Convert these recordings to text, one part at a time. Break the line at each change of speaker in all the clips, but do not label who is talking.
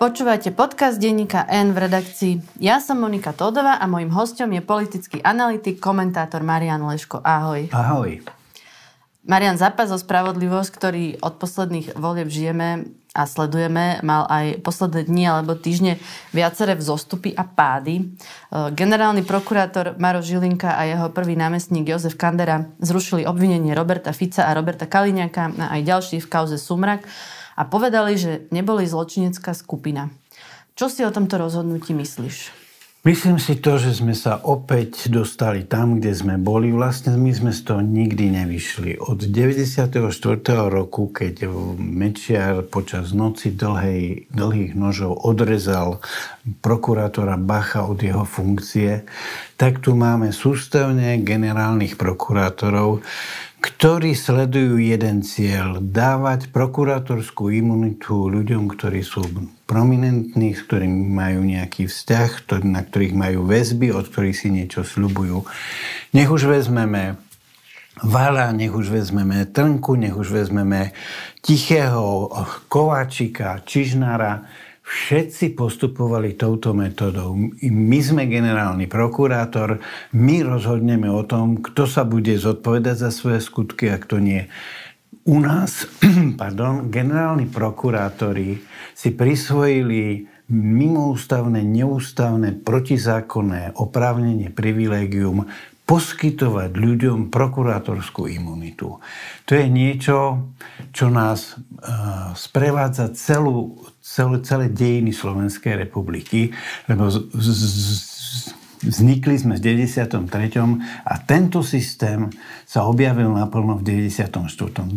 Počúvate podcast denníka N v redakcii. Ja som Monika Todová a mojim hostom je politický analytik, komentátor Marian Leško. Ahoj.
Ahoj.
Marian Zápas o spravodlivosť, ktorý od posledných volieb žijeme a sledujeme, mal aj posledné dni alebo týždne viaceré vzostupy a pády. E, generálny prokurátor Maro Žilinka a jeho prvý námestník Jozef Kandera zrušili obvinenie Roberta Fica a Roberta Kaliňaka a aj ďalší v kauze Sumrak a povedali, že neboli zločinecká skupina. Čo si o tomto rozhodnutí myslíš?
Myslím si to, že sme sa opäť dostali tam, kde sme boli. Vlastne my sme z toho nikdy nevyšli. Od 94. roku, keď Mečiar počas noci dlhej, dlhých nožov odrezal prokurátora Bacha od jeho funkcie, tak tu máme sústavne generálnych prokurátorov, ktorí sledujú jeden cieľ, dávať prokurátorskú imunitu ľuďom, ktorí sú prominentní, s ktorými majú nejaký vzťah, na ktorých majú väzby, od ktorých si niečo sľubujú. Nech už vezmeme Vala, nech už vezmeme Trnku, nech už vezmeme Tichého, Kováčika, Čižnára, všetci postupovali touto metodou. My sme generálny prokurátor, my rozhodneme o tom, kto sa bude zodpovedať za svoje skutky a kto nie. U nás, pardon, generálni prokurátori si prisvojili mimoústavné, neústavné, protizákonné oprávnenie, privilégium poskytovať ľuďom prokurátorskú imunitu. To je niečo, čo nás uh, sprevádza celú celé, celé dejiny Slovenskej republiky, lebo z, z, z, vznikli sme v 93. a tento systém sa objavil naplno v 94. 29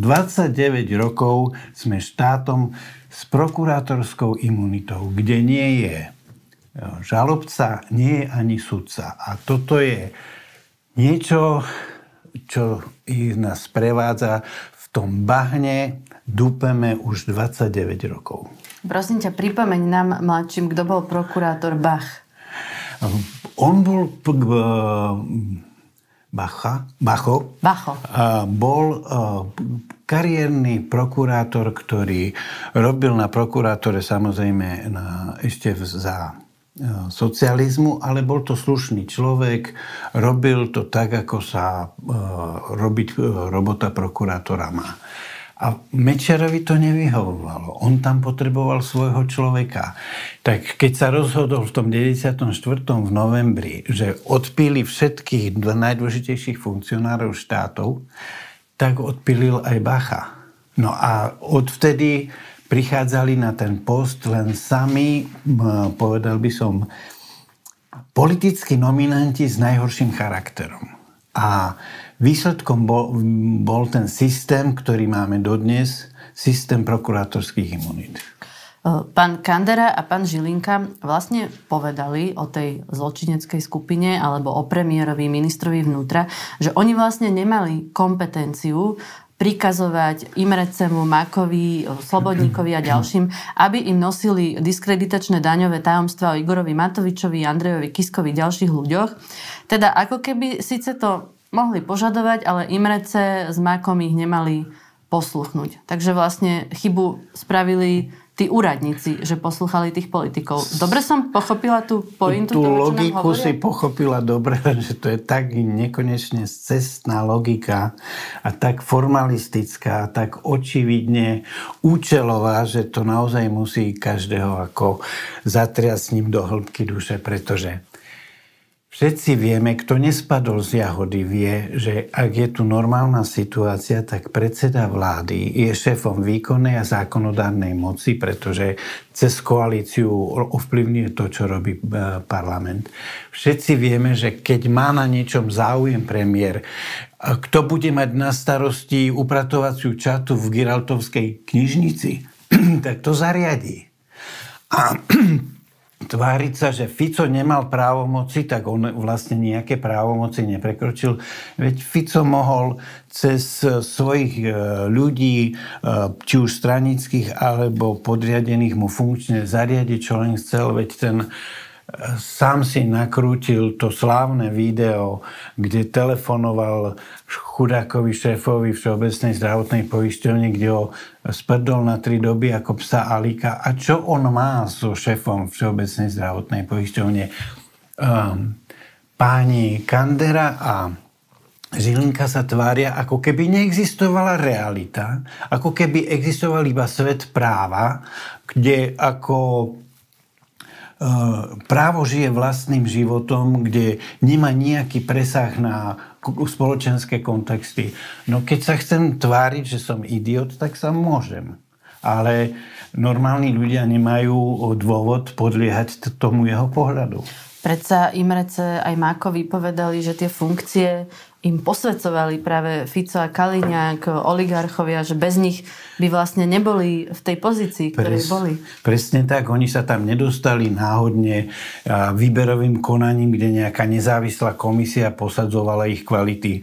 rokov sme štátom s prokurátorskou imunitou, kde nie je žalobca, nie je ani sudca. A toto je niečo, čo nás prevádza v tom bahne, dúpeme už 29 rokov.
Prosím ťa, pripomeň nám mladším, kto bol prokurátor Bach.
On bol Bacha, Bacho,
Bacho.
bol kariérny prokurátor, ktorý robil na prokurátore samozrejme na, ešte za socializmu, ale bol to slušný človek, robil to tak, ako sa robiť robota prokurátora má. A Mečerovi to nevyhovovalo. On tam potreboval svojho človeka. Tak keď sa rozhodol v tom 94. v novembri, že odpíli všetkých najdôležitejších funkcionárov štátov, tak odpilil aj Bacha. No a odvtedy prichádzali na ten post len sami, povedal by som, politickí nominanti s najhorším charakterom. A Výsledkom bol, bol ten systém, ktorý máme dodnes, systém prokurátorských imunít.
Pán Kandera a pán Žilinka vlastne povedali o tej zločineckej skupine alebo o premiérovi, ministrovi vnútra, že oni vlastne nemali kompetenciu prikazovať Imrecemu, Makovi, Slobodníkovi a ďalším, aby im nosili diskreditačné daňové tajomstvá o Igorovi Matovičovi, Andrejovi Kiskovi, ďalších ľuďoch. Teda ako keby síce to mohli požadovať, ale Imrece s Mákom ich nemali posluchnúť. Takže vlastne chybu spravili tí úradníci, že poslúchali tých politikov. Dobre som pochopila tú pointu
Tú toho, logiku si pochopila dobre, že to je tak nekonečne cestná logika a tak formalistická, tak očividne účelová, že to naozaj musí každého ako zatriasť s ním do hĺbky duše, pretože Všetci vieme, kto nespadol z jahody, vie, že ak je tu normálna situácia, tak predseda vlády je šéfom výkonnej a zákonodárnej moci, pretože cez koalíciu ovplyvňuje to, čo robí e, parlament. Všetci vieme, že keď má na niečom záujem premiér, kto bude mať na starosti upratovaciu čatu v Giraltovskej knižnici, tak to zariadí. A tváriť sa, že Fico nemal právomoci, tak on vlastne nejaké právomoci neprekročil. Veď Fico mohol cez svojich e, ľudí, e, či už stranických, alebo podriadených mu funkčne zariadiť, čo len chcel. Veď ten sám si nakrútil to slávne video, kde telefonoval chudákovi šéfovi Všeobecnej zdravotnej poisťovne, kde ho sprdol na tri doby ako psa Alika. A čo on má so šéfom Všeobecnej zdravotnej poisťovne? Um, páni Kandera a Žilinka sa tvária, ako keby neexistovala realita, ako keby existoval iba svet práva, kde ako právo žije vlastným životom, kde nemá nejaký presah na spoločenské kontexty. No keď sa chcem tváriť, že som idiot, tak sa môžem. Ale normálni ľudia nemajú dôvod podliehať tomu jeho pohľadu.
Predsa Imrece aj Mákovi povedali, že tie funkcie im posvedcovali práve Fico a Kaliňák, oligarchovia, že bez nich by vlastne neboli v tej pozícii, ktorej Pres, boli.
Presne tak, oni sa tam nedostali náhodne výberovým konaním, kde nejaká nezávislá komisia posadzovala ich kvality.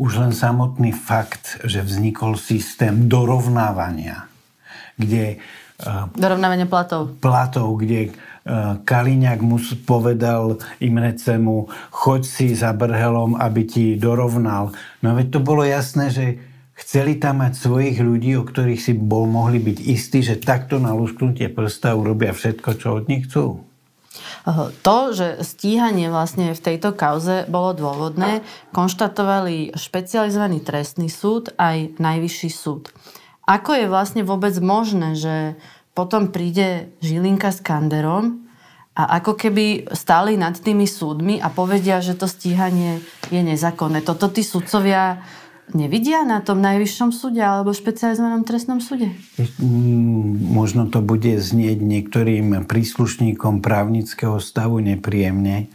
Už len samotný fakt, že vznikol systém dorovnávania, kde...
Dorovnávania platov.
Platov, kde Kaliňák mu povedal Imrecemu, choď si za Brhelom, aby ti dorovnal. No veď to bolo jasné, že chceli tam mať svojich ľudí, o ktorých si bol mohli byť istí, že takto na lusknutie prsta urobia všetko, čo od nich chcú.
To, že stíhanie vlastne v tejto kauze bolo dôvodné, konštatovali špecializovaný trestný súd aj najvyšší súd. Ako je vlastne vôbec možné, že potom príde Žilinka s Kanderom a ako keby stáli nad tými súdmi a povedia, že to stíhanie je nezákonné. Toto tí sudcovia nevidia na tom najvyššom súde alebo špecializovanom trestnom súde?
Mm, možno to bude znieť niektorým príslušníkom právnického stavu nepríjemne,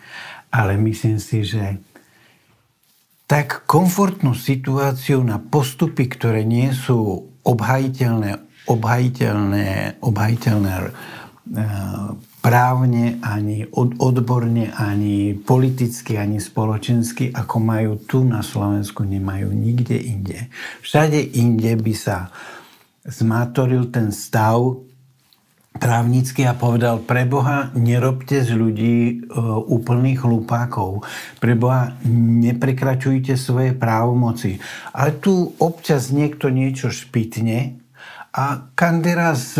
ale myslím si, že tak komfortnú situáciu na postupy, ktoré nie sú obhajiteľné obhajiteľné, obhajiteľné e, právne, ani odborne, ani politicky, ani spoločensky, ako majú tu na Slovensku, nemajú nikde inde. Všade inde by sa zmátoril ten stav právnicky a povedal, preboha, nerobte z ľudí e, úplných hlupákov. Preboha, neprekračujte svoje právomoci. Ale tu občas niekto niečo špitne, a Kandera s,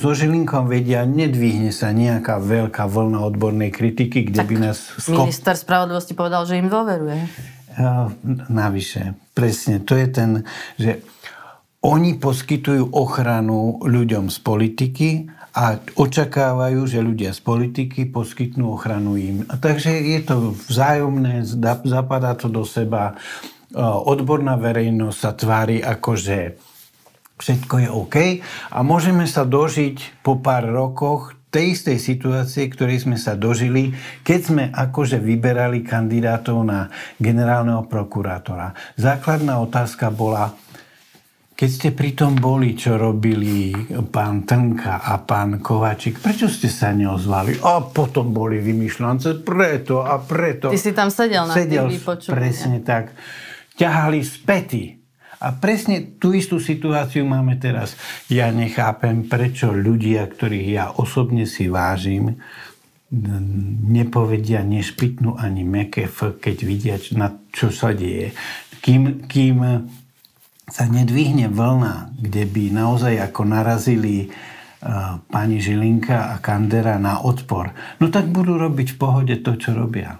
so Žilinkom vedia, nedvihne sa nejaká veľká vlna odbornej kritiky, kde tak by nás...
Skop... Minister spravodlivosti povedal, že im dôveruje.
Uh, navyše, presne. To je ten, že oni poskytujú ochranu ľuďom z politiky a očakávajú, že ľudia z politiky poskytnú ochranu im. A takže je to vzájomné, zapadá to do seba. Odborná verejnosť sa tvári ako, že všetko je OK a môžeme sa dožiť po pár rokoch tej istej situácie, ktorej sme sa dožili, keď sme akože vyberali kandidátov na generálneho prokurátora. Základná otázka bola, keď ste pri tom boli, čo robili pán Trnka a pán Kováčik, prečo ste sa neozvali? A potom boli vymýšľance preto a preto.
Ty si tam sedel na sedel, tým
Presne tak. Ťahali späty a presne tú istú situáciu máme teraz. Ja nechápem, prečo ľudia, ktorých ja osobne si vážim, nepovedia, nešpitnú ani meké keď vidia, na čo sa deje. Kým, kým sa nedvihne vlna, kde by naozaj ako narazili uh, pani Žilinka a Kandera na odpor, no tak budú robiť v pohode to, čo robia.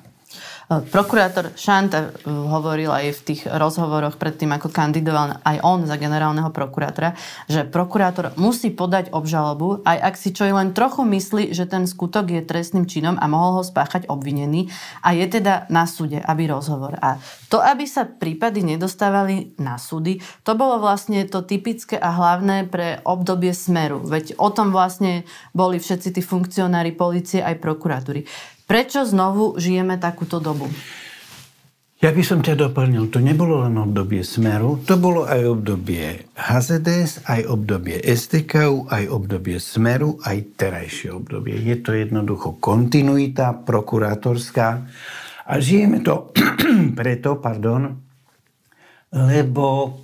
Prokurátor Šanta eh, hovoril aj v tých rozhovoroch predtým, ako kandidoval aj on za generálneho prokurátora, že prokurátor musí podať obžalobu, aj ak si čo len trochu myslí, že ten skutok je trestným činom a mohol ho spáchať obvinený a je teda na súde, aby rozhovor. A to, aby sa prípady nedostávali na súdy, to bolo vlastne to typické a hlavné pre obdobie Smeru. Veď o tom vlastne boli všetci tí funkcionári policie aj prokuratúry. Prečo znovu žijeme takúto dobu?
Ja by som ťa doplnil, to nebolo len obdobie Smeru, to bolo aj obdobie HZDS, aj obdobie STKU, aj obdobie Smeru, aj terajšie obdobie. Je to jednoducho kontinuita prokurátorská a žijeme to preto, pardon, lebo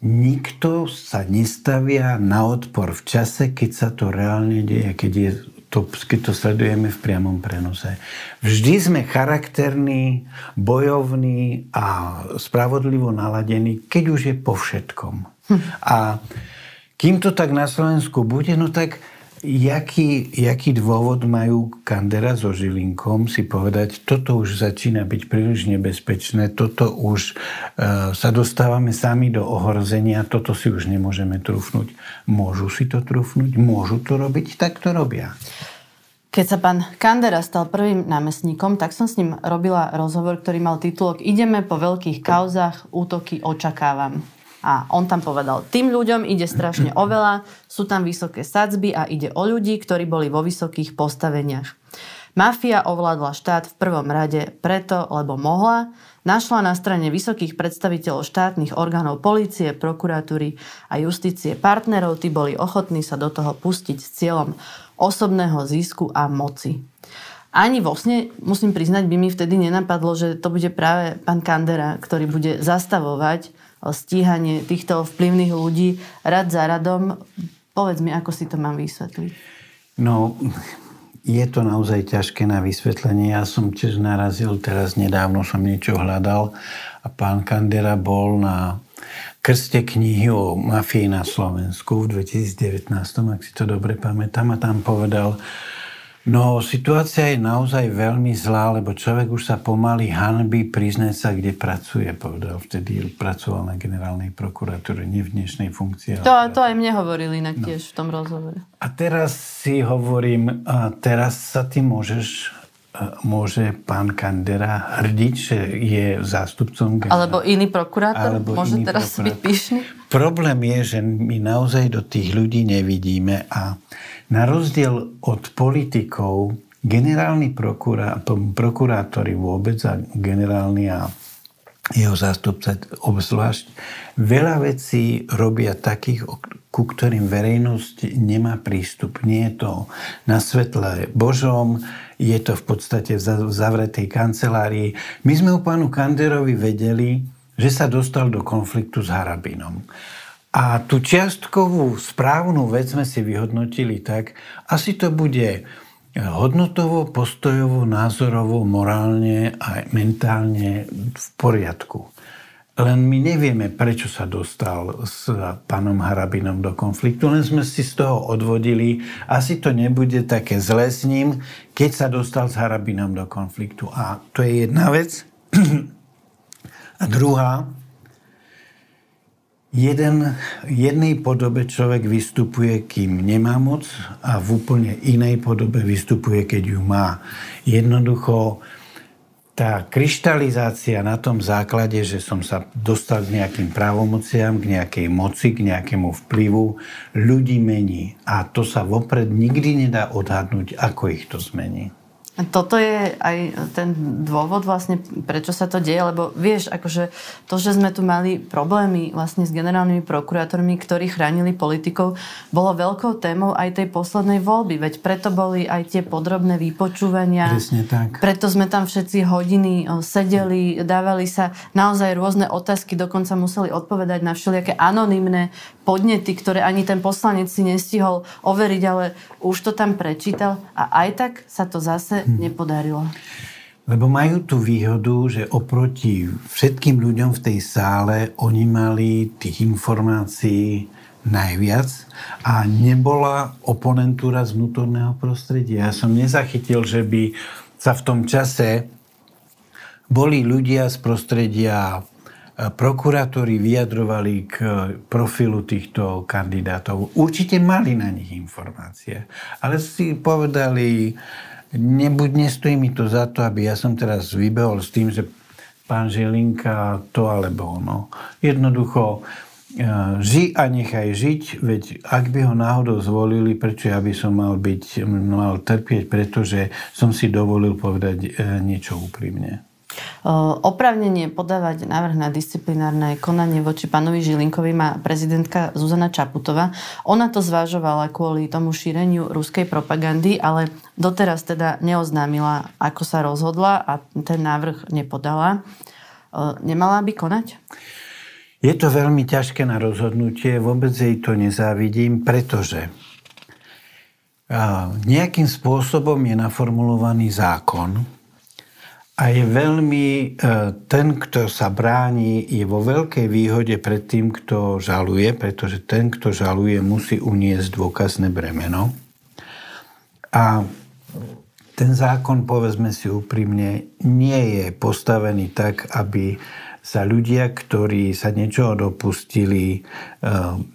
nikto sa nestavia na odpor v čase, keď sa to reálne deje, keď je to, keď to sledujeme v priamom prenose. Vždy sme charakterní, bojovní a spravodlivo naladení, keď už je po všetkom. Hm. A kým to tak na Slovensku bude, no tak jaký, jaký dôvod majú Kandera so Žilinkom si povedať, toto už začína byť príliš nebezpečné, toto už e, sa dostávame sami do ohrozenia, toto si už nemôžeme trúfnuť. Môžu si to trúfnuť, môžu to robiť, tak to robia.
Keď sa pán Kandera stal prvým námestníkom, tak som s ním robila rozhovor, ktorý mal titulok Ideme po veľkých kauzách, útoky očakávam. A on tam povedal, tým ľuďom ide strašne oveľa, sú tam vysoké sadzby a ide o ľudí, ktorí boli vo vysokých postaveniach. Mafia ovládla štát v prvom rade preto, lebo mohla, našla na strane vysokých predstaviteľov štátnych orgánov policie, prokuratúry a justície partnerov, tí boli ochotní sa do toho pustiť s cieľom osobného zisku a moci. Ani vo sne, musím priznať, by mi vtedy nenapadlo, že to bude práve pán Kandera, ktorý bude zastavovať stíhanie týchto vplyvných ľudí rad za radom. Povedz mi, ako si to mám vysvetliť.
No, je to naozaj ťažké na vysvetlenie. Ja som tiež narazil, teraz nedávno som niečo hľadal a pán Kandera bol na krste knihy o mafii na Slovensku v 2019, ak si to dobre pamätám, a tam povedal, No, situácia je naozaj veľmi zlá, lebo človek už sa pomaly hanby priznať sa, kde pracuje, povedal. Vtedy pracoval na generálnej prokuratúre, nie v dnešnej funkcii.
To, to aj mne hovorili inak no. tiež v tom rozhovore.
A teraz si hovorím, a teraz sa ty môžeš môže pán Kandera hrdiť, že je zástupcom...
Alebo iný prokurátor? Alebo môže teraz prokurátor. byť pyšný?
Problém je, že my naozaj do tých ľudí nevidíme a na rozdiel od politikov, generálni prokurá, prokurátori vôbec a generálni a jeho zástupca obzvlášť, veľa vecí robia takých, ku ktorým verejnosť nemá prístup. Nie je to na svetle Božom, je to v podstate v zavretej kancelárii. My sme u pánu Kanderovi vedeli, že sa dostal do konfliktu s Harabinom. A tú čiastkovú správnu vec sme si vyhodnotili tak, asi to bude hodnotovo, postojovo, názorovo, morálne a mentálne v poriadku. Len my nevieme, prečo sa dostal s pánom Harabinom do konfliktu, len sme si z toho odvodili, asi to nebude také zlé s ním, keď sa dostal s Harabinom do konfliktu. A to je jedna vec. A druhá, jeden, jednej podobe človek vystupuje, kým nemá moc a v úplne inej podobe vystupuje, keď ju má. Jednoducho tá kryštalizácia na tom základe, že som sa dostal k nejakým právomociam, k nejakej moci, k nejakému vplyvu, ľudí mení. A to sa vopred nikdy nedá odhadnúť, ako ich to zmení.
Toto je aj ten dôvod vlastne, prečo sa to deje, lebo vieš, akože to, že sme tu mali problémy vlastne s generálnymi prokurátormi, ktorí chránili politikov, bolo veľkou témou aj tej poslednej voľby, veď preto boli aj tie podrobné vypočúvania.
Presne tak.
Preto sme tam všetci hodiny sedeli, dávali sa naozaj rôzne otázky, dokonca museli odpovedať na všelijaké anonymné podnety, ktoré ani ten poslanec si nestihol overiť, ale už to tam prečítal a aj tak sa to zase hm. nepodarilo?
Lebo majú tú výhodu, že oproti všetkým ľuďom v tej sále oni mali tých informácií najviac a nebola oponentúra z vnútorného prostredia. Ja som nezachytil, že by sa v tom čase boli ľudia z prostredia prokurátori vyjadrovali k profilu týchto kandidátov. Určite mali na nich informácie, ale si povedali, nebuď nestojí mi to za to, aby ja som teraz vybehol s tým, že pán Žilinka to alebo ono. Jednoducho, e, ži a nechaj žiť, veď ak by ho náhodou zvolili, prečo ja by som mal byť, mal trpieť, pretože som si dovolil povedať e, niečo úprimne.
Opravnenie podávať návrh na disciplinárne konanie voči pánovi Žilinkovi má prezidentka Zuzana Čaputová. Ona to zvážovala kvôli tomu šíreniu ruskej propagandy, ale doteraz teda neoznámila, ako sa rozhodla a ten návrh nepodala. Nemala by konať?
Je to veľmi ťažké na rozhodnutie, vôbec jej to nezávidím, pretože nejakým spôsobom je naformulovaný zákon a je veľmi, e, ten, kto sa bráni, je vo veľkej výhode pred tým, kto žaluje, pretože ten, kto žaluje, musí uniesť dôkazné bremeno. A ten zákon, povedzme si úprimne, nie je postavený tak, aby sa ľudia, ktorí sa niečoho dopustili, e,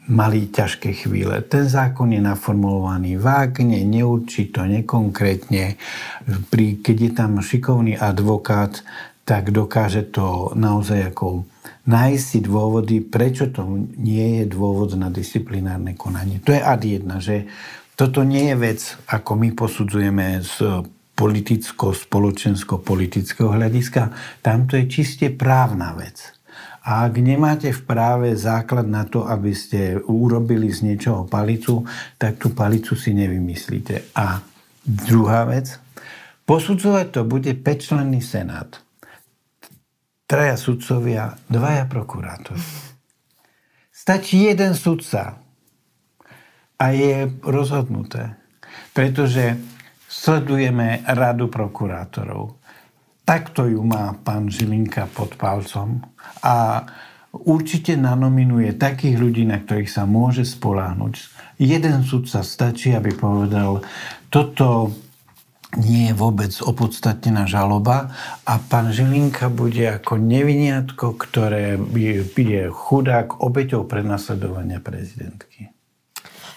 mali ťažké chvíle. Ten zákon je naformulovaný vágne, neurčito, nekonkrétne. Pri, keď je tam šikovný advokát, tak dokáže to naozaj ako nájsť si dôvody, prečo to nie je dôvod na disciplinárne konanie. To je ad jedna, že toto nie je vec, ako my posudzujeme z politicko-spoločensko-politického hľadiska. Tamto je čiste právna vec. A ak nemáte v práve základ na to, aby ste urobili z niečoho palicu, tak tú palicu si nevymyslíte. A druhá vec, posudzovať to bude 5 senát. Traja sudcovia, dvaja prokurátori. Stačí jeden sudca a je rozhodnuté. Pretože sledujeme radu prokurátorov. Takto ju má pán Žilinka pod palcom a určite nanominuje takých ľudí, na ktorých sa môže spoláhnuť. Jeden sudca stačí, aby povedal, toto nie je vôbec opodstatnená žaloba a pán Žilinka bude ako neviniatko, ktoré je chudák obeťou prenasledovania prezidentky.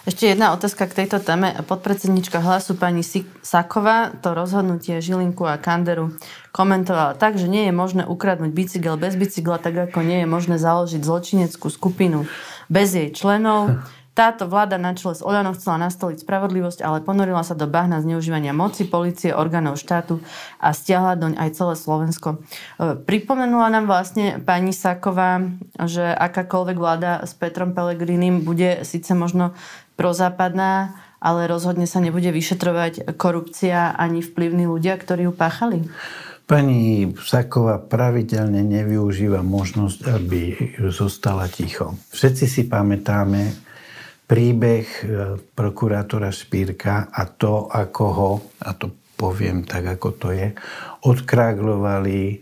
Ešte jedna otázka k tejto téme. Podpredsednička hlasu pani Saková to rozhodnutie Žilinku a Kanderu komentovala tak, že nie je možné ukradnúť bicykel bez bicykla, tak ako nie je možné založiť zločineckú skupinu bez jej členov. Táto vláda na čele s Oľanou chcela nastoliť spravodlivosť, ale ponorila sa do bahna zneužívania moci, policie, orgánov štátu a stiahla doň aj celé Slovensko. E, pripomenula nám vlastne pani Saková, že akákoľvek vláda s Petrom Pelegrinim bude síce možno prozápadná, ale rozhodne sa nebude vyšetrovať korupcia ani vplyvní ľudia, ktorí ju páchali?
Pani Saková pravidelne nevyužíva možnosť, aby zostala ticho. Všetci si pamätáme príbeh e, prokurátora Špírka a to, ako ho, a to poviem tak, ako to je, odkráglovali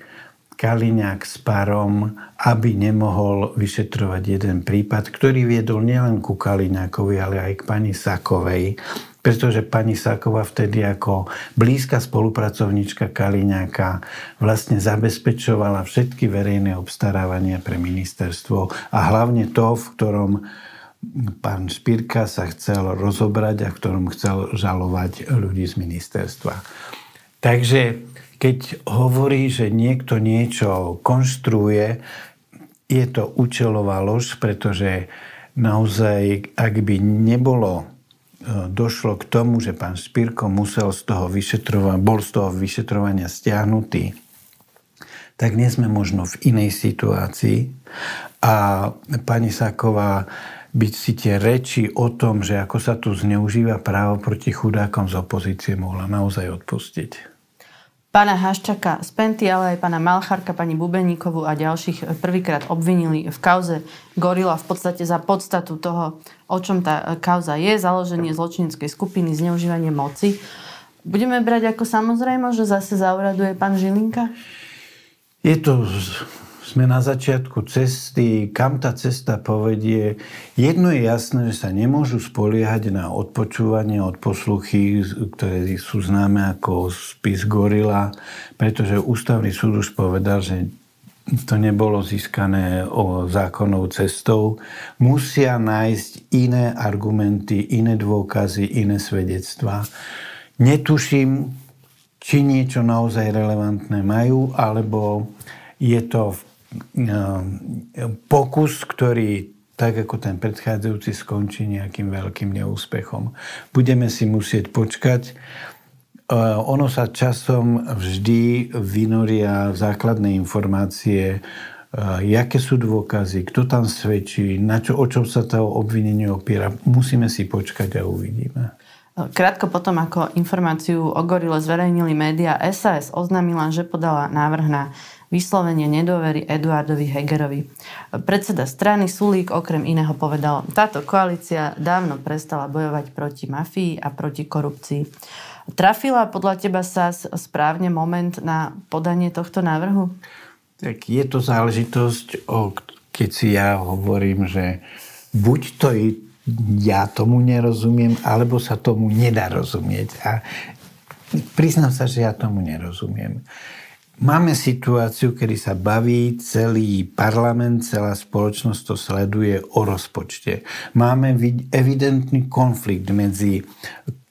Kaliňák s parom, aby nemohol vyšetrovať jeden prípad, ktorý viedol nielen ku Kaliňákovi, ale aj k pani Sakovej, pretože pani Saková vtedy ako blízka spolupracovníčka Kaliňáka vlastne zabezpečovala všetky verejné obstarávania pre ministerstvo a hlavne to, v ktorom pán Špírka sa chcel rozobrať a v ktorom chcel žalovať ľudí z ministerstva. Takže keď hovorí, že niekto niečo konštruuje, je to účelová lož, pretože naozaj, ak by nebolo e, došlo k tomu, že pán Špírko musel z toho vyšetrovania, bol z toho vyšetrovania stiahnutý, tak nie sme možno v inej situácii. A pani Sáková byť si tie reči o tom, že ako sa tu zneužíva právo proti chudákom z opozície, mohla naozaj odpustiť
pána Haščaka z Penty, ale aj pána Malcharka, pani Bubeníkovú a ďalších prvýkrát obvinili v kauze Gorila v podstate za podstatu toho, o čom tá kauza je, založenie zločineckej skupiny, zneužívanie moci. Budeme brať ako samozrejme, že zase zauraduje pán Žilinka?
Je to sme na začiatku cesty, kam tá cesta povedie. Jedno je jasné, že sa nemôžu spoliehať na odpočúvanie, odposluchy, ktoré sú známe ako spis Gorila, pretože ústavný súd už povedal, že to nebolo získané o zákonnou cestou. Musia nájsť iné argumenty, iné dôkazy, iné svedectvá. Netuším, či niečo naozaj relevantné majú, alebo je to v pokus, ktorý tak ako ten predchádzajúci skončí nejakým veľkým neúspechom. Budeme si musieť počkať. Ono sa časom vždy vynoria základné informácie, jaké sú dôkazy, kto tam svedčí, na čo, o čom sa to obvinenie opiera. Musíme si počkať a uvidíme.
Krátko potom, ako informáciu o Gorile zverejnili médiá, SAS oznámila, že podala návrh na vyslovenie nedôvery Eduardovi Hegerovi. Predseda strany Sulík okrem iného povedal, táto koalícia dávno prestala bojovať proti mafii a proti korupcii. Trafila podľa teba sa správne moment na podanie tohto návrhu?
Tak je to záležitosť, o, keď si ja hovorím, že buď to ja tomu nerozumiem, alebo sa tomu nedá rozumieť. A priznám sa, že ja tomu nerozumiem. Máme situáciu, kedy sa baví celý parlament, celá spoločnosť to sleduje o rozpočte. Máme evidentný konflikt medzi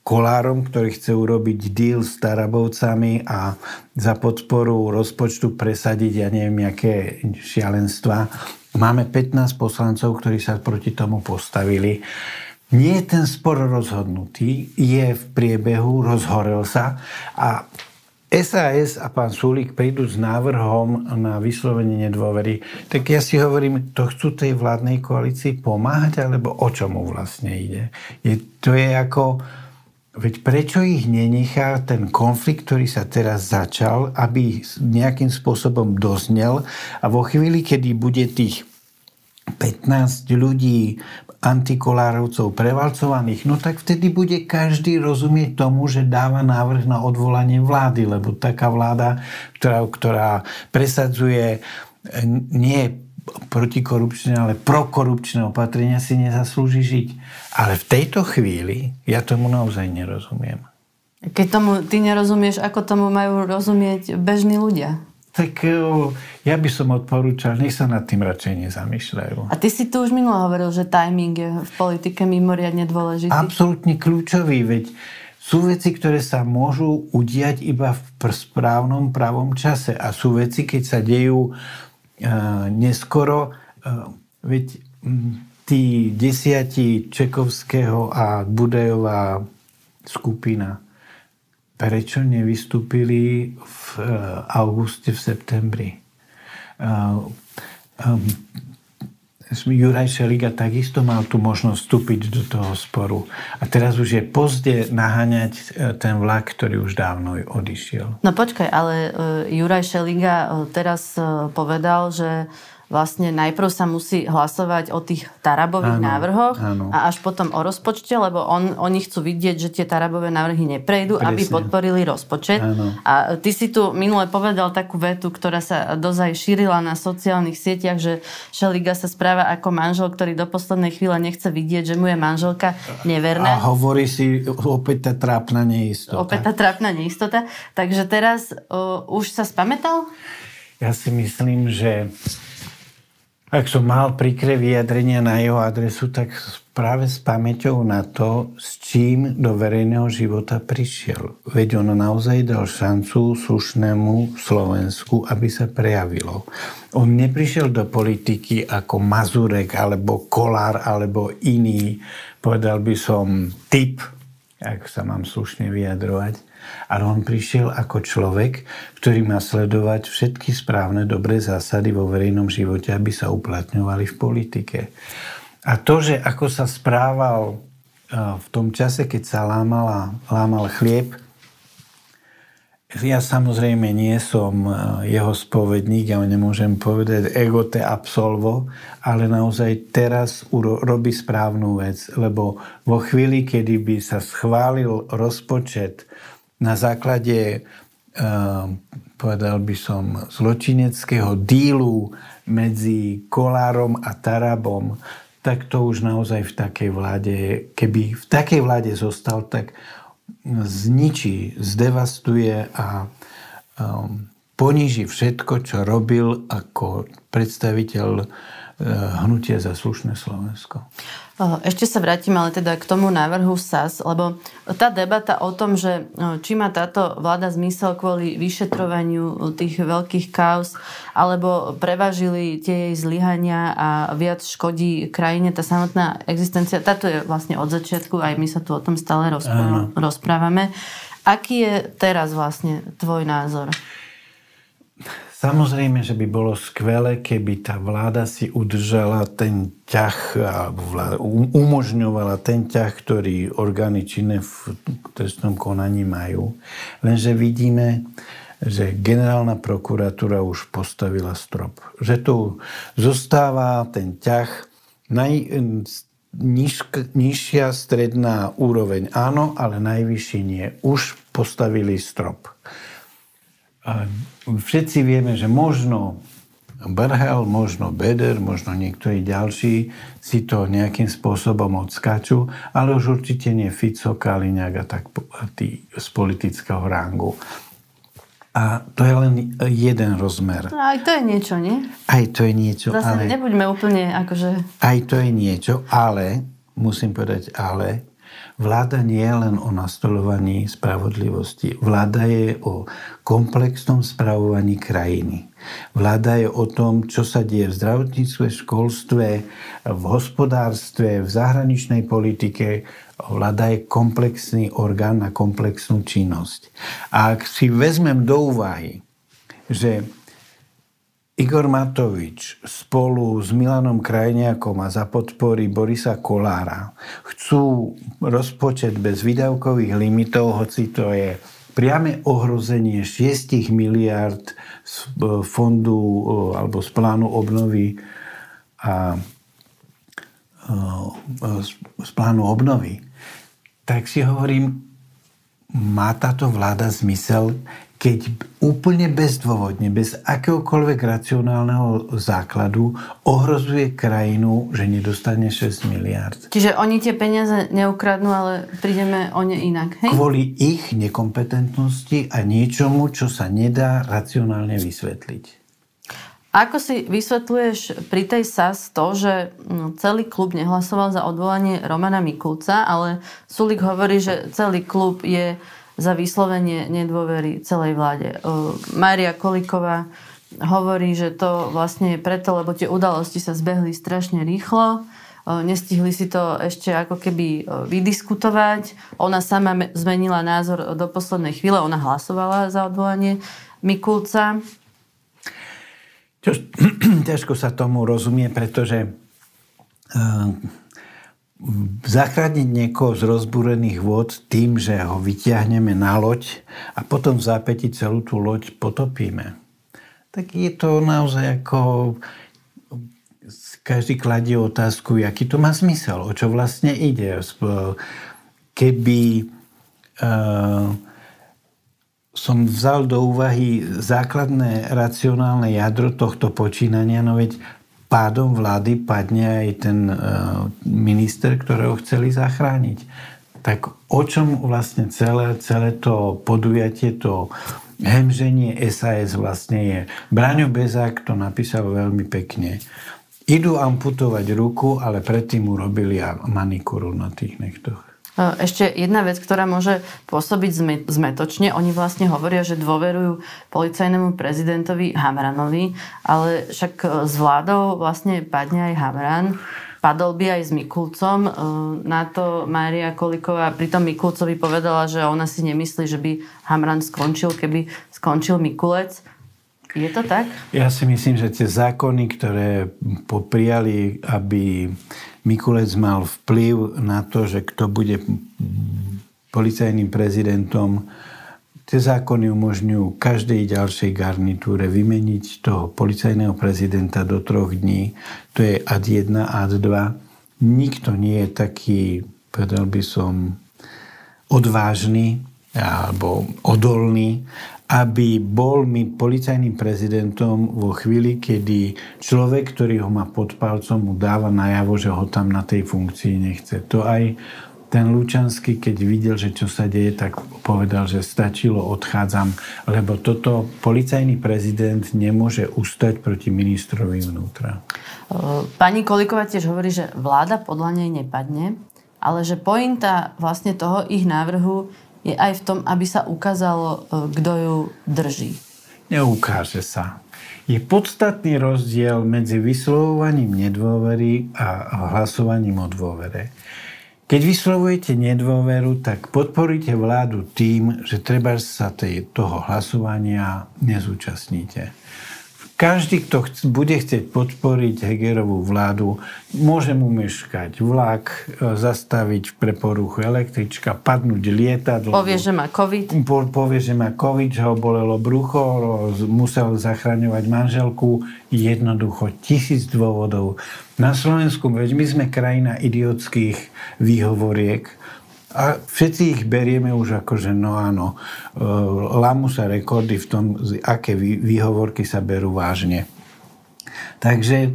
Kolárom, ktorý chce urobiť deal s Tarabovcami a za podporu rozpočtu presadiť, ja neviem, aké šialenstva. Máme 15 poslancov, ktorí sa proti tomu postavili. Nie je ten spor rozhodnutý, je v priebehu, rozhorel sa a SAS a pán Sulík prídu s návrhom na vyslovenie nedôvery, tak ja si hovorím, to chcú tej vládnej koalícii pomáhať, alebo o čomu vlastne ide? Je, to je ako Veď prečo ich nenechá ten konflikt, ktorý sa teraz začal, aby nejakým spôsobom doznel a vo chvíli, kedy bude tých 15 ľudí antikolárovcov prevalcovaných, no tak vtedy bude každý rozumieť tomu, že dáva návrh na odvolanie vlády, lebo taká vláda, ktorá, ktorá presadzuje nie protikorupčné, ale prokorupčné opatrenia si nezaslúži žiť. Ale v tejto chvíli ja tomu naozaj nerozumiem.
Keď tomu ty nerozumieš, ako tomu majú rozumieť bežní ľudia?
Tak ja by som odporúčal, nech sa nad tým radšej nezamýšľajú.
A ty si tu už minulo hovoril, že timing je v politike mimoriadne dôležitý.
Absolútne kľúčový, veď sú veci, ktoré sa môžu udiať iba v správnom pravom čase a sú veci, keď sa dejú neskoro, veď tí desiatí Čekovského a Budajová skupina, prečo nevystúpili v e, auguste, v septembri? Juraj Šeliga takisto mal tú možnosť vstúpiť do toho sporu. A teraz už je pozde naháňať e, ten vlak, ktorý už dávno odišiel.
No počkaj, ale Juraj Šeliga teraz povedal, že vlastne najprv sa musí hlasovať o tých Tarabových áno, návrhoch áno. a až potom o rozpočte, lebo on, oni chcú vidieť, že tie Tarabové návrhy neprejdú, Presne. aby podporili rozpočet. Áno. A ty si tu minule povedal takú vetu, ktorá sa dozaj šírila na sociálnych sieťach, že Šeliga sa správa ako manžel, ktorý do poslednej chvíle nechce vidieť, že mu je manželka neverná.
A hovorí si opäť tá trápna neistota.
Opäť tá trápna neistota. Takže teraz uh, už sa spametal?
Ja si myslím, že ak som mal prikre vyjadrenia na jeho adresu, tak práve s pamäťou na to, s čím do verejného života prišiel. Veď on naozaj dal šancu slušnému Slovensku, aby sa prejavilo. On neprišiel do politiky ako Mazurek, alebo Kolár, alebo iný, povedal by som, typ, ak sa mám slušne vyjadrovať, ale on prišiel ako človek, ktorý má sledovať všetky správne, dobré zásady vo verejnom živote, aby sa uplatňovali v politike. A to, že ako sa správal e, v tom čase, keď sa lámala, lámal chlieb, ja samozrejme nie som e, jeho spovedník, ja nemôžem povedať ego te absolvo, ale naozaj teraz robí správnu vec, lebo vo chvíli, kedy by sa schválil rozpočet na základe, eh, povedal by som, zločineckého dílu medzi Kolárom a Tarabom, tak to už naozaj v takej vláde, keby v takej vláde zostal, tak zničí, zdevastuje a um, poníži všetko, čo robil ako predstaviteľ Eh, hnutie za slušné Slovensko.
Ešte sa vrátim ale teda k tomu návrhu SAS, lebo tá debata o tom, že či má táto vláda zmysel kvôli vyšetrovaniu tých veľkých kaos, alebo prevažili tie jej zlyhania a viac škodí krajine tá samotná existencia, táto je vlastne od začiatku, aj my sa tu o tom stále rozprávame. Aký je teraz vlastne tvoj názor?
Samozrejme, že by bolo skvelé, keby tá vláda si udržala ten ťah, alebo vláda, umožňovala ten ťah, ktorý orgány činné v trestnom konaní majú. Lenže vidíme, že generálna prokuratúra už postavila strop. Že tu zostáva ten ťah, naj, niž, nižšia stredná úroveň áno, ale najvyšší nie. Už postavili strop. A všetci vieme, že možno Brhel, možno Beder, možno niektorí ďalší si to nejakým spôsobom odskáču, ale už určite nie Fico, Kaliňák a tak tí z politického rangu. A to je len jeden rozmer.
No, aj to je niečo, nie?
Aj to je niečo,
Zase ale... nebuďme úplne akože...
Aj to je niečo, ale, musím povedať ale, Vláda nie je len o nastolovaní spravodlivosti. Vláda je o komplexnom spravovaní krajiny. Vláda je o tom, čo sa deje v zdravotníctve, školstve, v hospodárstve, v zahraničnej politike. Vláda je komplexný orgán na komplexnú činnosť. A ak si vezmem do úvahy, že Igor Matovič spolu s Milanom Krajniakom a za podpory Borisa Kolára chcú rozpočet bez výdavkových limitov, hoci to je priame ohrozenie 6 miliard z e, fondu e, alebo z plánu obnovy a e, z plánu obnovy, tak si hovorím, má táto vláda zmysel, keď úplne bezdôvodne, bez akéhokoľvek racionálneho základu ohrozuje krajinu, že nedostane 6 miliard.
Čiže oni tie peniaze neukradnú, ale prídeme o ne inak, hej?
Kvôli ich nekompetentnosti a niečomu, čo sa nedá racionálne vysvetliť.
Ako si vysvetľuješ pri tej SAS to, že no, celý klub nehlasoval za odvolanie Romana Mikulca, ale Sulik hovorí, že celý klub je za vyslovenie nedôvery celej vláde. Mária Koliková hovorí, že to vlastne je preto, lebo tie udalosti sa zbehli strašne rýchlo, nestihli si to ešte ako keby vydiskutovať. Ona sama zmenila názor do poslednej chvíle, ona hlasovala za odvolanie Mikulca.
Ťažko sa tomu rozumie, pretože zachrániť niekoho z rozbúrených vôd tým, že ho vyťahneme na loď a potom v zápäti celú tú loď potopíme. Tak je to naozaj ako... Každý kladie otázku, aký to má zmysel, o čo vlastne ide. Keby uh, som vzal do úvahy základné racionálne jadro tohto počínania, no veď pádom vlády padne aj ten e, minister, ktorého chceli zachrániť. Tak o čom vlastne celé, celé to podujatie, to hemženie SAS vlastne je? Braňo Bezák to napísal veľmi pekne. Idú amputovať ruku, ale predtým urobili manikúru na tých nechtoch.
Ešte jedna vec, ktorá môže pôsobiť zmetočne. Oni vlastne hovoria, že dôverujú policajnému prezidentovi Hamranovi, ale však e, s vládou vlastne padne aj Hamran. Padol by aj s Mikulcom. E, na to Mária Koliková pri tom Mikulcovi povedala, že ona si nemyslí, že by Hamran skončil, keby skončil Mikulec. Je to tak?
Ja si myslím, že tie zákony, ktoré poprijali, aby Mikulec mal vplyv na to, že kto bude policajným prezidentom. Tie zákony umožňujú každej ďalšej garnitúre vymeniť toho policajného prezidenta do troch dní. To je ad 1, ad 2. Nikto nie je taký, povedal by som, odvážny alebo odolný, aby bol mi policajným prezidentom vo chvíli, kedy človek, ktorý ho má pod palcom, mu dáva najavo, že ho tam na tej funkcii nechce. To aj ten Lučanský, keď videl, že čo sa deje, tak povedal, že stačilo, odchádzam, lebo toto policajný prezident nemôže ustať proti ministrovi vnútra.
Pani Koliková tiež hovorí, že vláda podľa nej nepadne, ale že pointa vlastne toho ich návrhu je aj v tom, aby sa ukázalo, e, kto ju drží.
Neukáže sa. Je podstatný rozdiel medzi vyslovovaním nedôvery a hlasovaním o dôvere. Keď vyslovujete nedôveru, tak podporíte vládu tým, že treba sa tej, toho hlasovania nezúčastníte. Každý, kto chc- bude chcieť podporiť Hegerovú vládu, môže mu meškať vlak, e, zastaviť pre poruchu električka, padnúť lietadlo.
Povie, že má COVID.
Po, povie, že má COVID, že ho bolelo brucho, musel zachraňovať manželku. Jednoducho tisíc dôvodov. Na Slovensku, veď my sme krajina idiotských výhovoriek, a všetci ich berieme už ako, že no áno, e, lámu sa rekordy v tom, aké výhovorky sa berú vážne. Takže e,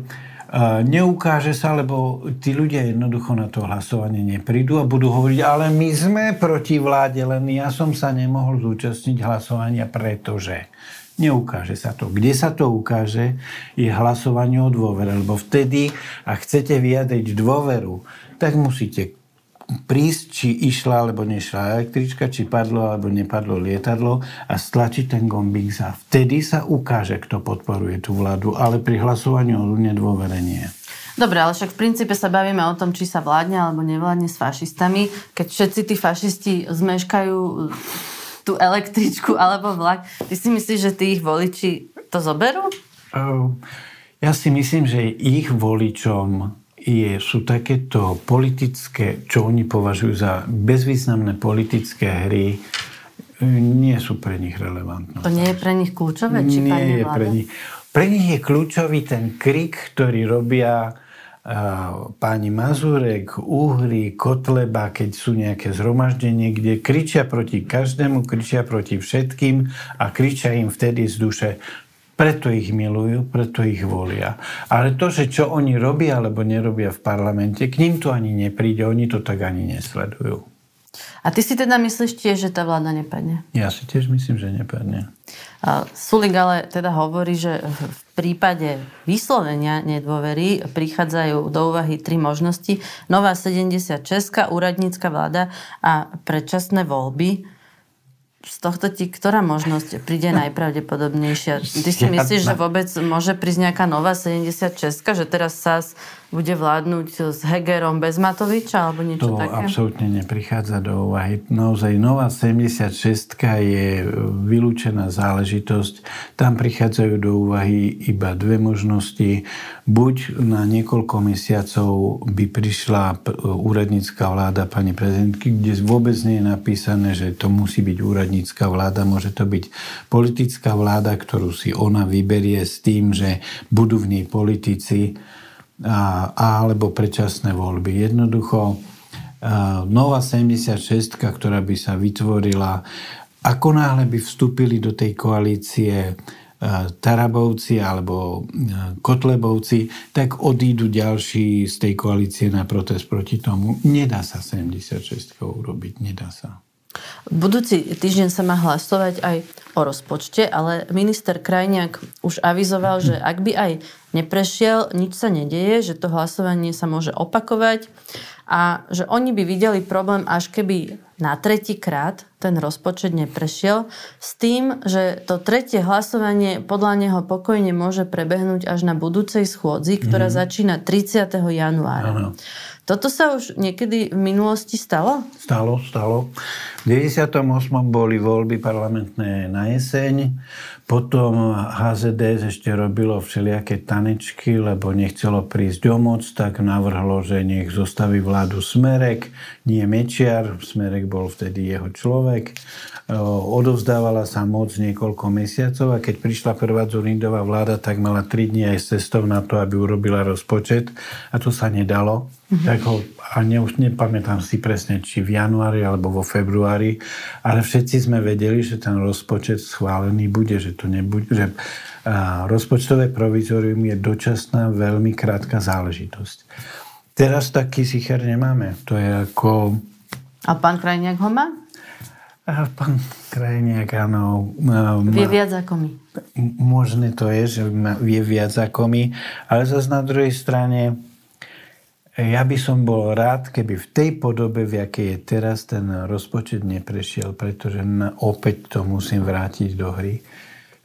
neukáže sa, lebo tí ľudia jednoducho na to hlasovanie neprídu a budú hovoriť, ale my sme proti vláde, len ja som sa nemohol zúčastniť hlasovania, pretože neukáže sa to. Kde sa to ukáže, je hlasovanie o dôvere, lebo vtedy, ak chcete vyjadriť dôveru, tak musíte prísť, či išla alebo nešla električka, či padlo alebo nepadlo lietadlo a stlačiť ten gombík za. Vtedy sa ukáže, kto podporuje tú vládu, ale pri hlasovaní o nedôverenie.
Dobre, ale však v princípe sa bavíme o tom, či sa vládne alebo nevládne s fašistami. Keď všetci tí fašisti zmeškajú tú električku alebo vlak, ty si myslíš, že tí ich voliči to zoberú?
Ja si myslím, že ich voličom je, sú takéto politické, čo oni považujú za bezvýznamné politické hry, nie sú pre nich relevantné.
To nie je pre nich kľúčové? Či
nie je pre nich. Pre nich je kľúčový ten krik, ktorý robia páni Mazurek, Uhry, Kotleba, keď sú nejaké zhromaždenie, kde kričia proti každému, kričia proti všetkým a kričia im vtedy z duše preto ich milujú, preto ich volia. Ale to, že čo oni robia alebo nerobia v parlamente, k ním to ani nepríde, oni to tak ani nesledujú.
A ty si teda myslíš tiež, že tá vláda nepadne?
Ja si tiež myslím, že nepadne.
Sulik ale teda hovorí, že v prípade vyslovenia nedôvery prichádzajú do úvahy tri možnosti. Nová 76, úradnícka vláda a predčasné voľby z tohto ti ktorá možnosť príde najpravdepodobnejšia? Ty si myslíš, že vôbec môže prísť nejaká nová 76, že teraz SAS bude vládnuť s Hegerom bez Matoviča alebo niečo
to
také?
To absolútne neprichádza do úvahy. Naozaj nová 76 je vylúčená záležitosť. Tam prichádzajú do úvahy iba dve možnosti. Buď na niekoľko mesiacov by prišla úradnícka vláda pani prezidentky, kde vôbec nie je napísané, že to musí byť úradnícka vláda. Môže to byť politická vláda, ktorú si ona vyberie s tým, že budú v nej politici, alebo predčasné voľby. Jednoducho nová 76, ktorá by sa vytvorila, ako náhle by vstúpili do tej koalície Tarabovci alebo Kotlebovci, tak odídu ďalší z tej koalície na protest proti tomu. Nedá sa 76 urobiť, nedá sa.
Budúci týždeň sa má hlasovať aj o rozpočte, ale minister Krajniak už avizoval, že ak by aj neprešiel, nič sa nedeje, že to hlasovanie sa môže opakovať a že oni by videli problém, až keby na tretí krát ten rozpočet neprešiel, s tým, že to tretie hlasovanie podľa neho pokojne môže prebehnúť až na budúcej schôdzi, ktorá mm. začína 30. januára. Ano. Toto sa už niekedy v minulosti stalo?
Stalo, stalo. V 98. boli voľby parlamentné na jeseň, potom HZDS ešte robilo všelijaké tanečky, lebo nechcelo prísť o moc, tak navrhlo, že nech zostaví vládu Smerek, nie Mečiar, Smerek bol vtedy jeho človek. Odovzdávala sa moc niekoľko mesiacov a keď prišla prvá Zurindová vláda, tak mala 3 dní aj s cestou na to, aby urobila rozpočet a to sa nedalo. Mm-hmm. Tak ho, a ne, nepamätám si presne, či v januári alebo vo februári, ale všetci sme vedeli, že ten rozpočet schválený bude, že to nebude, že a, rozpočtové provizorium je dočasná, veľmi krátka záležitosť. Teraz taký sicher nemáme. To je ako...
A pán Krajniak ho má?
A pán Krajniak, áno. Má,
vie viac ako my.
Možné to je, že vie viac ako my, ale zase na druhej strane ja by som bol rád, keby v tej podobe, v akej je teraz, ten rozpočet neprešiel, pretože na, opäť to musím vrátiť do hry.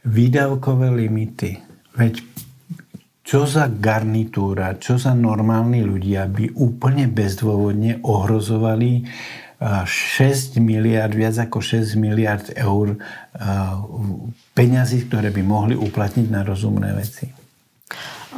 Výdavkové limity. Veď čo za garnitúra, čo za normálni ľudia by úplne bezdôvodne ohrozovali 6 miliard, viac ako 6 miliard eur peňazí, ktoré by mohli uplatniť na rozumné veci.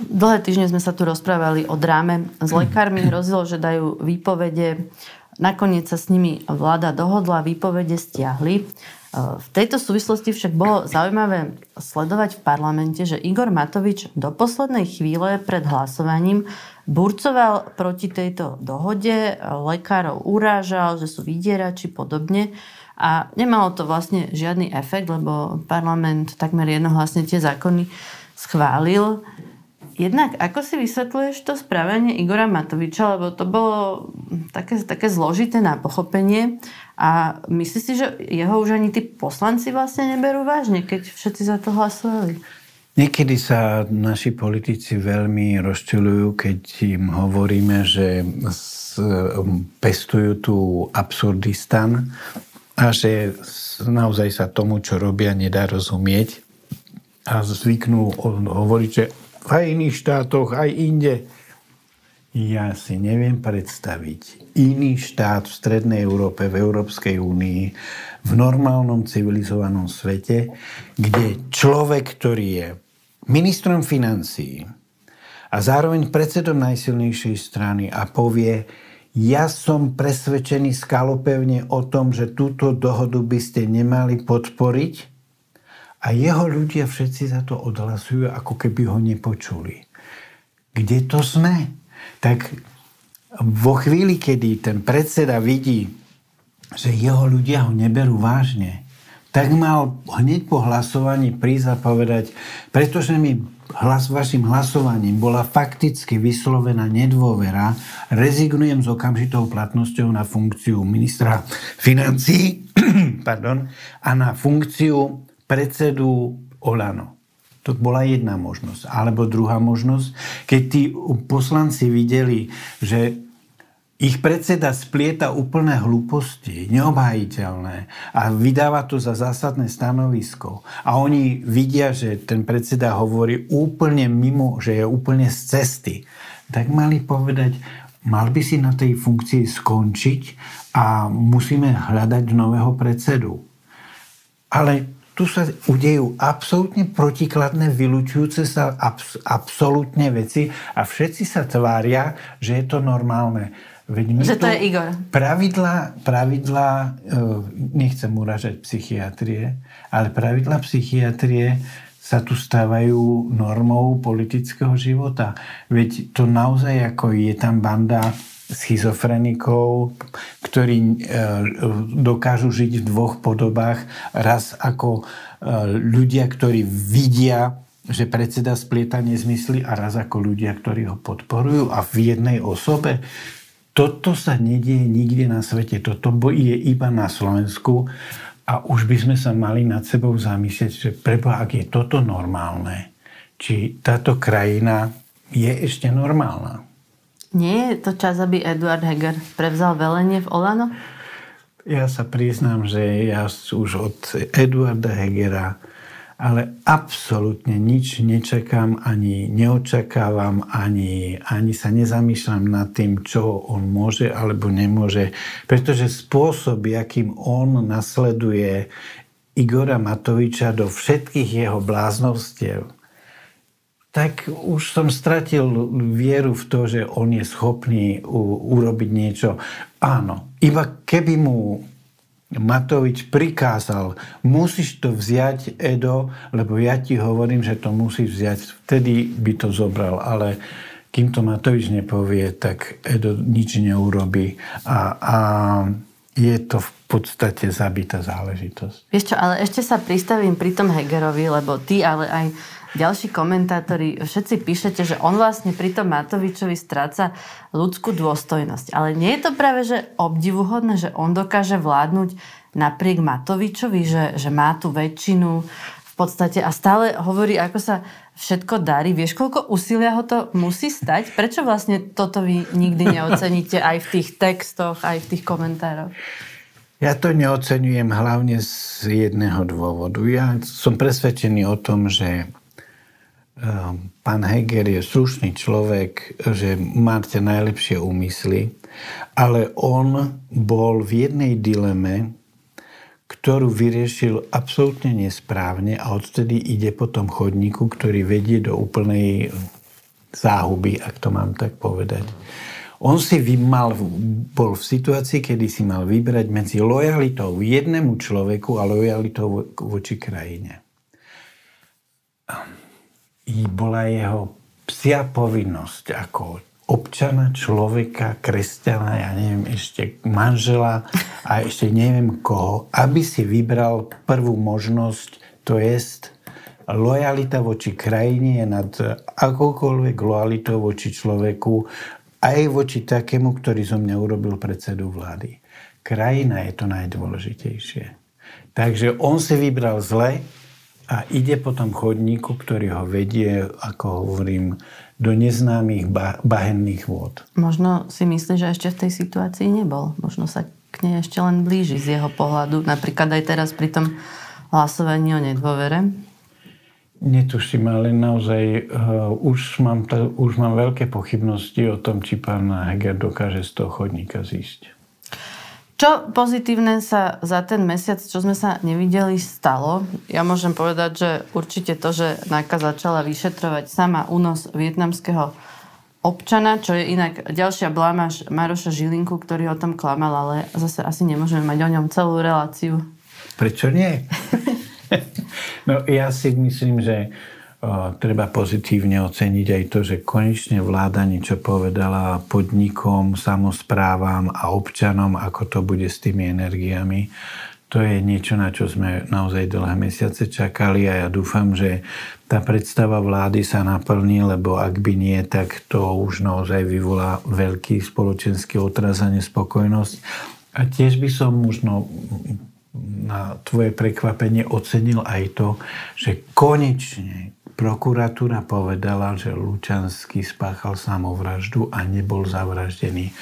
Dlhé týždne sme sa tu rozprávali o dráme. S lekármi hrozilo, že dajú výpovede. Nakoniec sa s nimi vláda dohodla, výpovede stiahli. V tejto súvislosti však bolo zaujímavé sledovať v parlamente, že Igor Matovič do poslednej chvíle pred hlasovaním burcoval proti tejto dohode, lekárov urážal, že sú vydierači podobne. A nemalo to vlastne žiadny efekt, lebo parlament takmer jednohlasne tie zákony schválil. Jednak, ako si vysvetľuješ to správanie Igora Matoviča, lebo to bolo také, také zložité na pochopenie a myslíš si, že jeho už ani tí poslanci vlastne neberú vážne, keď všetci za to hlasovali?
Niekedy sa naši politici veľmi rozčulujú, keď im hovoríme, že pestujú tu absurdistan a že naozaj sa tomu, čo robia, nedá rozumieť a zvyknú hovoriť, že v iných štátoch, aj inde. Ja si neviem predstaviť iný štát v Strednej Európe, v Európskej únii, v normálnom civilizovanom svete, kde človek, ktorý je ministrom financií a zároveň predsedom najsilnejšej strany a povie, ja som presvedčený skalopevne o tom, že túto dohodu by ste nemali podporiť a jeho ľudia všetci za to odhlasujú, ako keby ho nepočuli. Kde to sme? Tak vo chvíli, kedy ten predseda vidí, že jeho ľudia ho neberú vážne, tak mal hneď po hlasovaní prísť a povedať, pretože mi hlas, vašim hlasovaním bola fakticky vyslovená nedôvera, rezignujem s okamžitou platnosťou na funkciu ministra financí pardon, a na funkciu predsedu Olano. To bola jedna možnosť. Alebo druhá možnosť, keď tí poslanci videli, že ich predseda splieta úplné hlúposti, neobhajiteľné a vydáva to za zásadné stanovisko. A oni vidia, že ten predseda hovorí úplne mimo, že je úplne z cesty. Tak mali povedať, mal by si na tej funkcii skončiť a musíme hľadať nového predsedu. Ale tu sa udejú absolútne protikladné, vylúčujúce sa abs- absolútne veci a všetci sa tvária, že je to normálne.
Veď my že to je Igor.
Pravidla, pravidla, e, nechcem uražať psychiatrie, ale pravidla psychiatrie sa tu stávajú normou politického života. Veď to naozaj ako je tam banda schizofrenikov, ktorí e, dokážu žiť v dvoch podobách. Raz ako e, ľudia, ktorí vidia, že predseda splieta nezmysly a raz ako ľudia, ktorí ho podporujú a v jednej osobe. Toto sa nedieje nikde na svete. Toto je iba na Slovensku a už by sme sa mali nad sebou zamyslieť, že prebo, ak je toto normálne, či táto krajina je ešte normálna.
Nie je to čas, aby Eduard Heger prevzal velenie v Olano?
Ja sa priznám, že ja už od Eduarda Hegera ale absolútne nič nečakám, ani neočakávam, ani, ani sa nezamýšľam nad tým, čo on môže alebo nemôže. Pretože spôsob, akým on nasleduje Igora Matoviča do všetkých jeho bláznovstiev, tak už som stratil vieru v to, že on je schopný u, urobiť niečo. Áno, iba keby mu Matovič prikázal, musíš to vziať, Edo, lebo ja ti hovorím, že to musíš vziať. Vtedy by to zobral, ale kým to Matovič nepovie, tak Edo nič neurobi. A, a je to v podstate zabitá záležitosť.
Vieš čo, ale ešte sa pristavím pri tom Hegerovi, lebo ty, ale aj ďalší komentátori, všetci píšete, že on vlastne pri tom Matovičovi stráca ľudskú dôstojnosť. Ale nie je to práve, že obdivuhodné, že on dokáže vládnuť napriek Matovičovi, že, že má tú väčšinu v podstate a stále hovorí, ako sa všetko darí. Vieš, koľko úsilia ho to musí stať? Prečo vlastne toto vy nikdy neoceníte aj v tých textoch, aj v tých komentároch?
Ja to neocenujem hlavne z jedného dôvodu. Ja som presvedčený o tom, že pán Heger je slušný človek, že máte najlepšie úmysly, ale on bol v jednej dileme, ktorú vyriešil absolútne nesprávne a odtedy ide po tom chodníku, ktorý vedie do úplnej záhuby, ak to mám tak povedať. On si vymal, bol v situácii, kedy si mal vybrať medzi lojalitou jednému človeku a lojalitou voči krajine. I bola jeho psia povinnosť ako občana, človeka, kresťana, ja neviem, ešte manžela a ešte neviem koho, aby si vybral prvú možnosť, to jest lojalita voči krajine je nad akoukoľvek lojalitou voči človeku, aj voči takému, ktorý zo mňa urobil predsedu vlády. Krajina je to najdôležitejšie. Takže on si vybral zle a ide po tom chodníku, ktorý ho vedie, ako hovorím, do neznámych bahenných vôd.
Možno si myslí, že ešte v tej situácii nebol. Možno sa k nej ešte len blíži z jeho pohľadu. Napríklad aj teraz pri tom hlasovaní o nedôvere.
Netuším, ale naozaj uh, už, mám to, už mám veľké pochybnosti o tom, či pán Heger dokáže z toho chodníka zísť.
Čo pozitívne sa za ten mesiac, čo sme sa nevideli, stalo? Ja môžem povedať, že určite to, že NAKA začala vyšetrovať sama únos vietnamského občana, čo je inak ďalšia blámaž Maroša Žilinku, ktorý o tom klamal, ale zase asi nemôžeme mať o ňom celú reláciu.
Prečo nie? no ja si myslím, že treba pozitívne oceniť aj to, že konečne vláda niečo povedala podnikom, samozprávam a občanom, ako to bude s tými energiami. To je niečo, na čo sme naozaj dlhé mesiace čakali a ja dúfam, že tá predstava vlády sa naplní, lebo ak by nie, tak to už naozaj vyvolá veľký spoločenský otraz a nespokojnosť. A tiež by som možno na tvoje prekvapenie ocenil aj to, že konečne prokuratúra povedala, že Lučanský spáchal samovraždu a nebol zavraždený.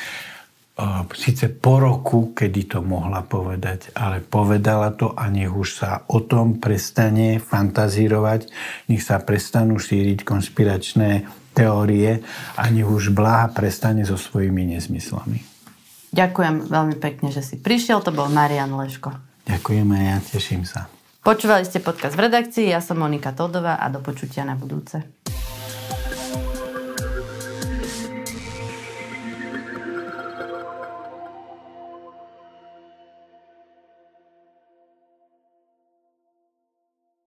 Sice po roku, kedy to mohla povedať, ale povedala to a nech už sa o tom prestane fantazírovať, nech sa prestanú šíriť konšpiračné teórie a nech už Blaha prestane so svojimi nezmyslami.
Ďakujem veľmi pekne, že si prišiel. To bol Marian Leško.
Ďakujeme, ja teším sa.
Počúvali ste podcast v redakcii, ja som Monika Todová a do počutia na budúce.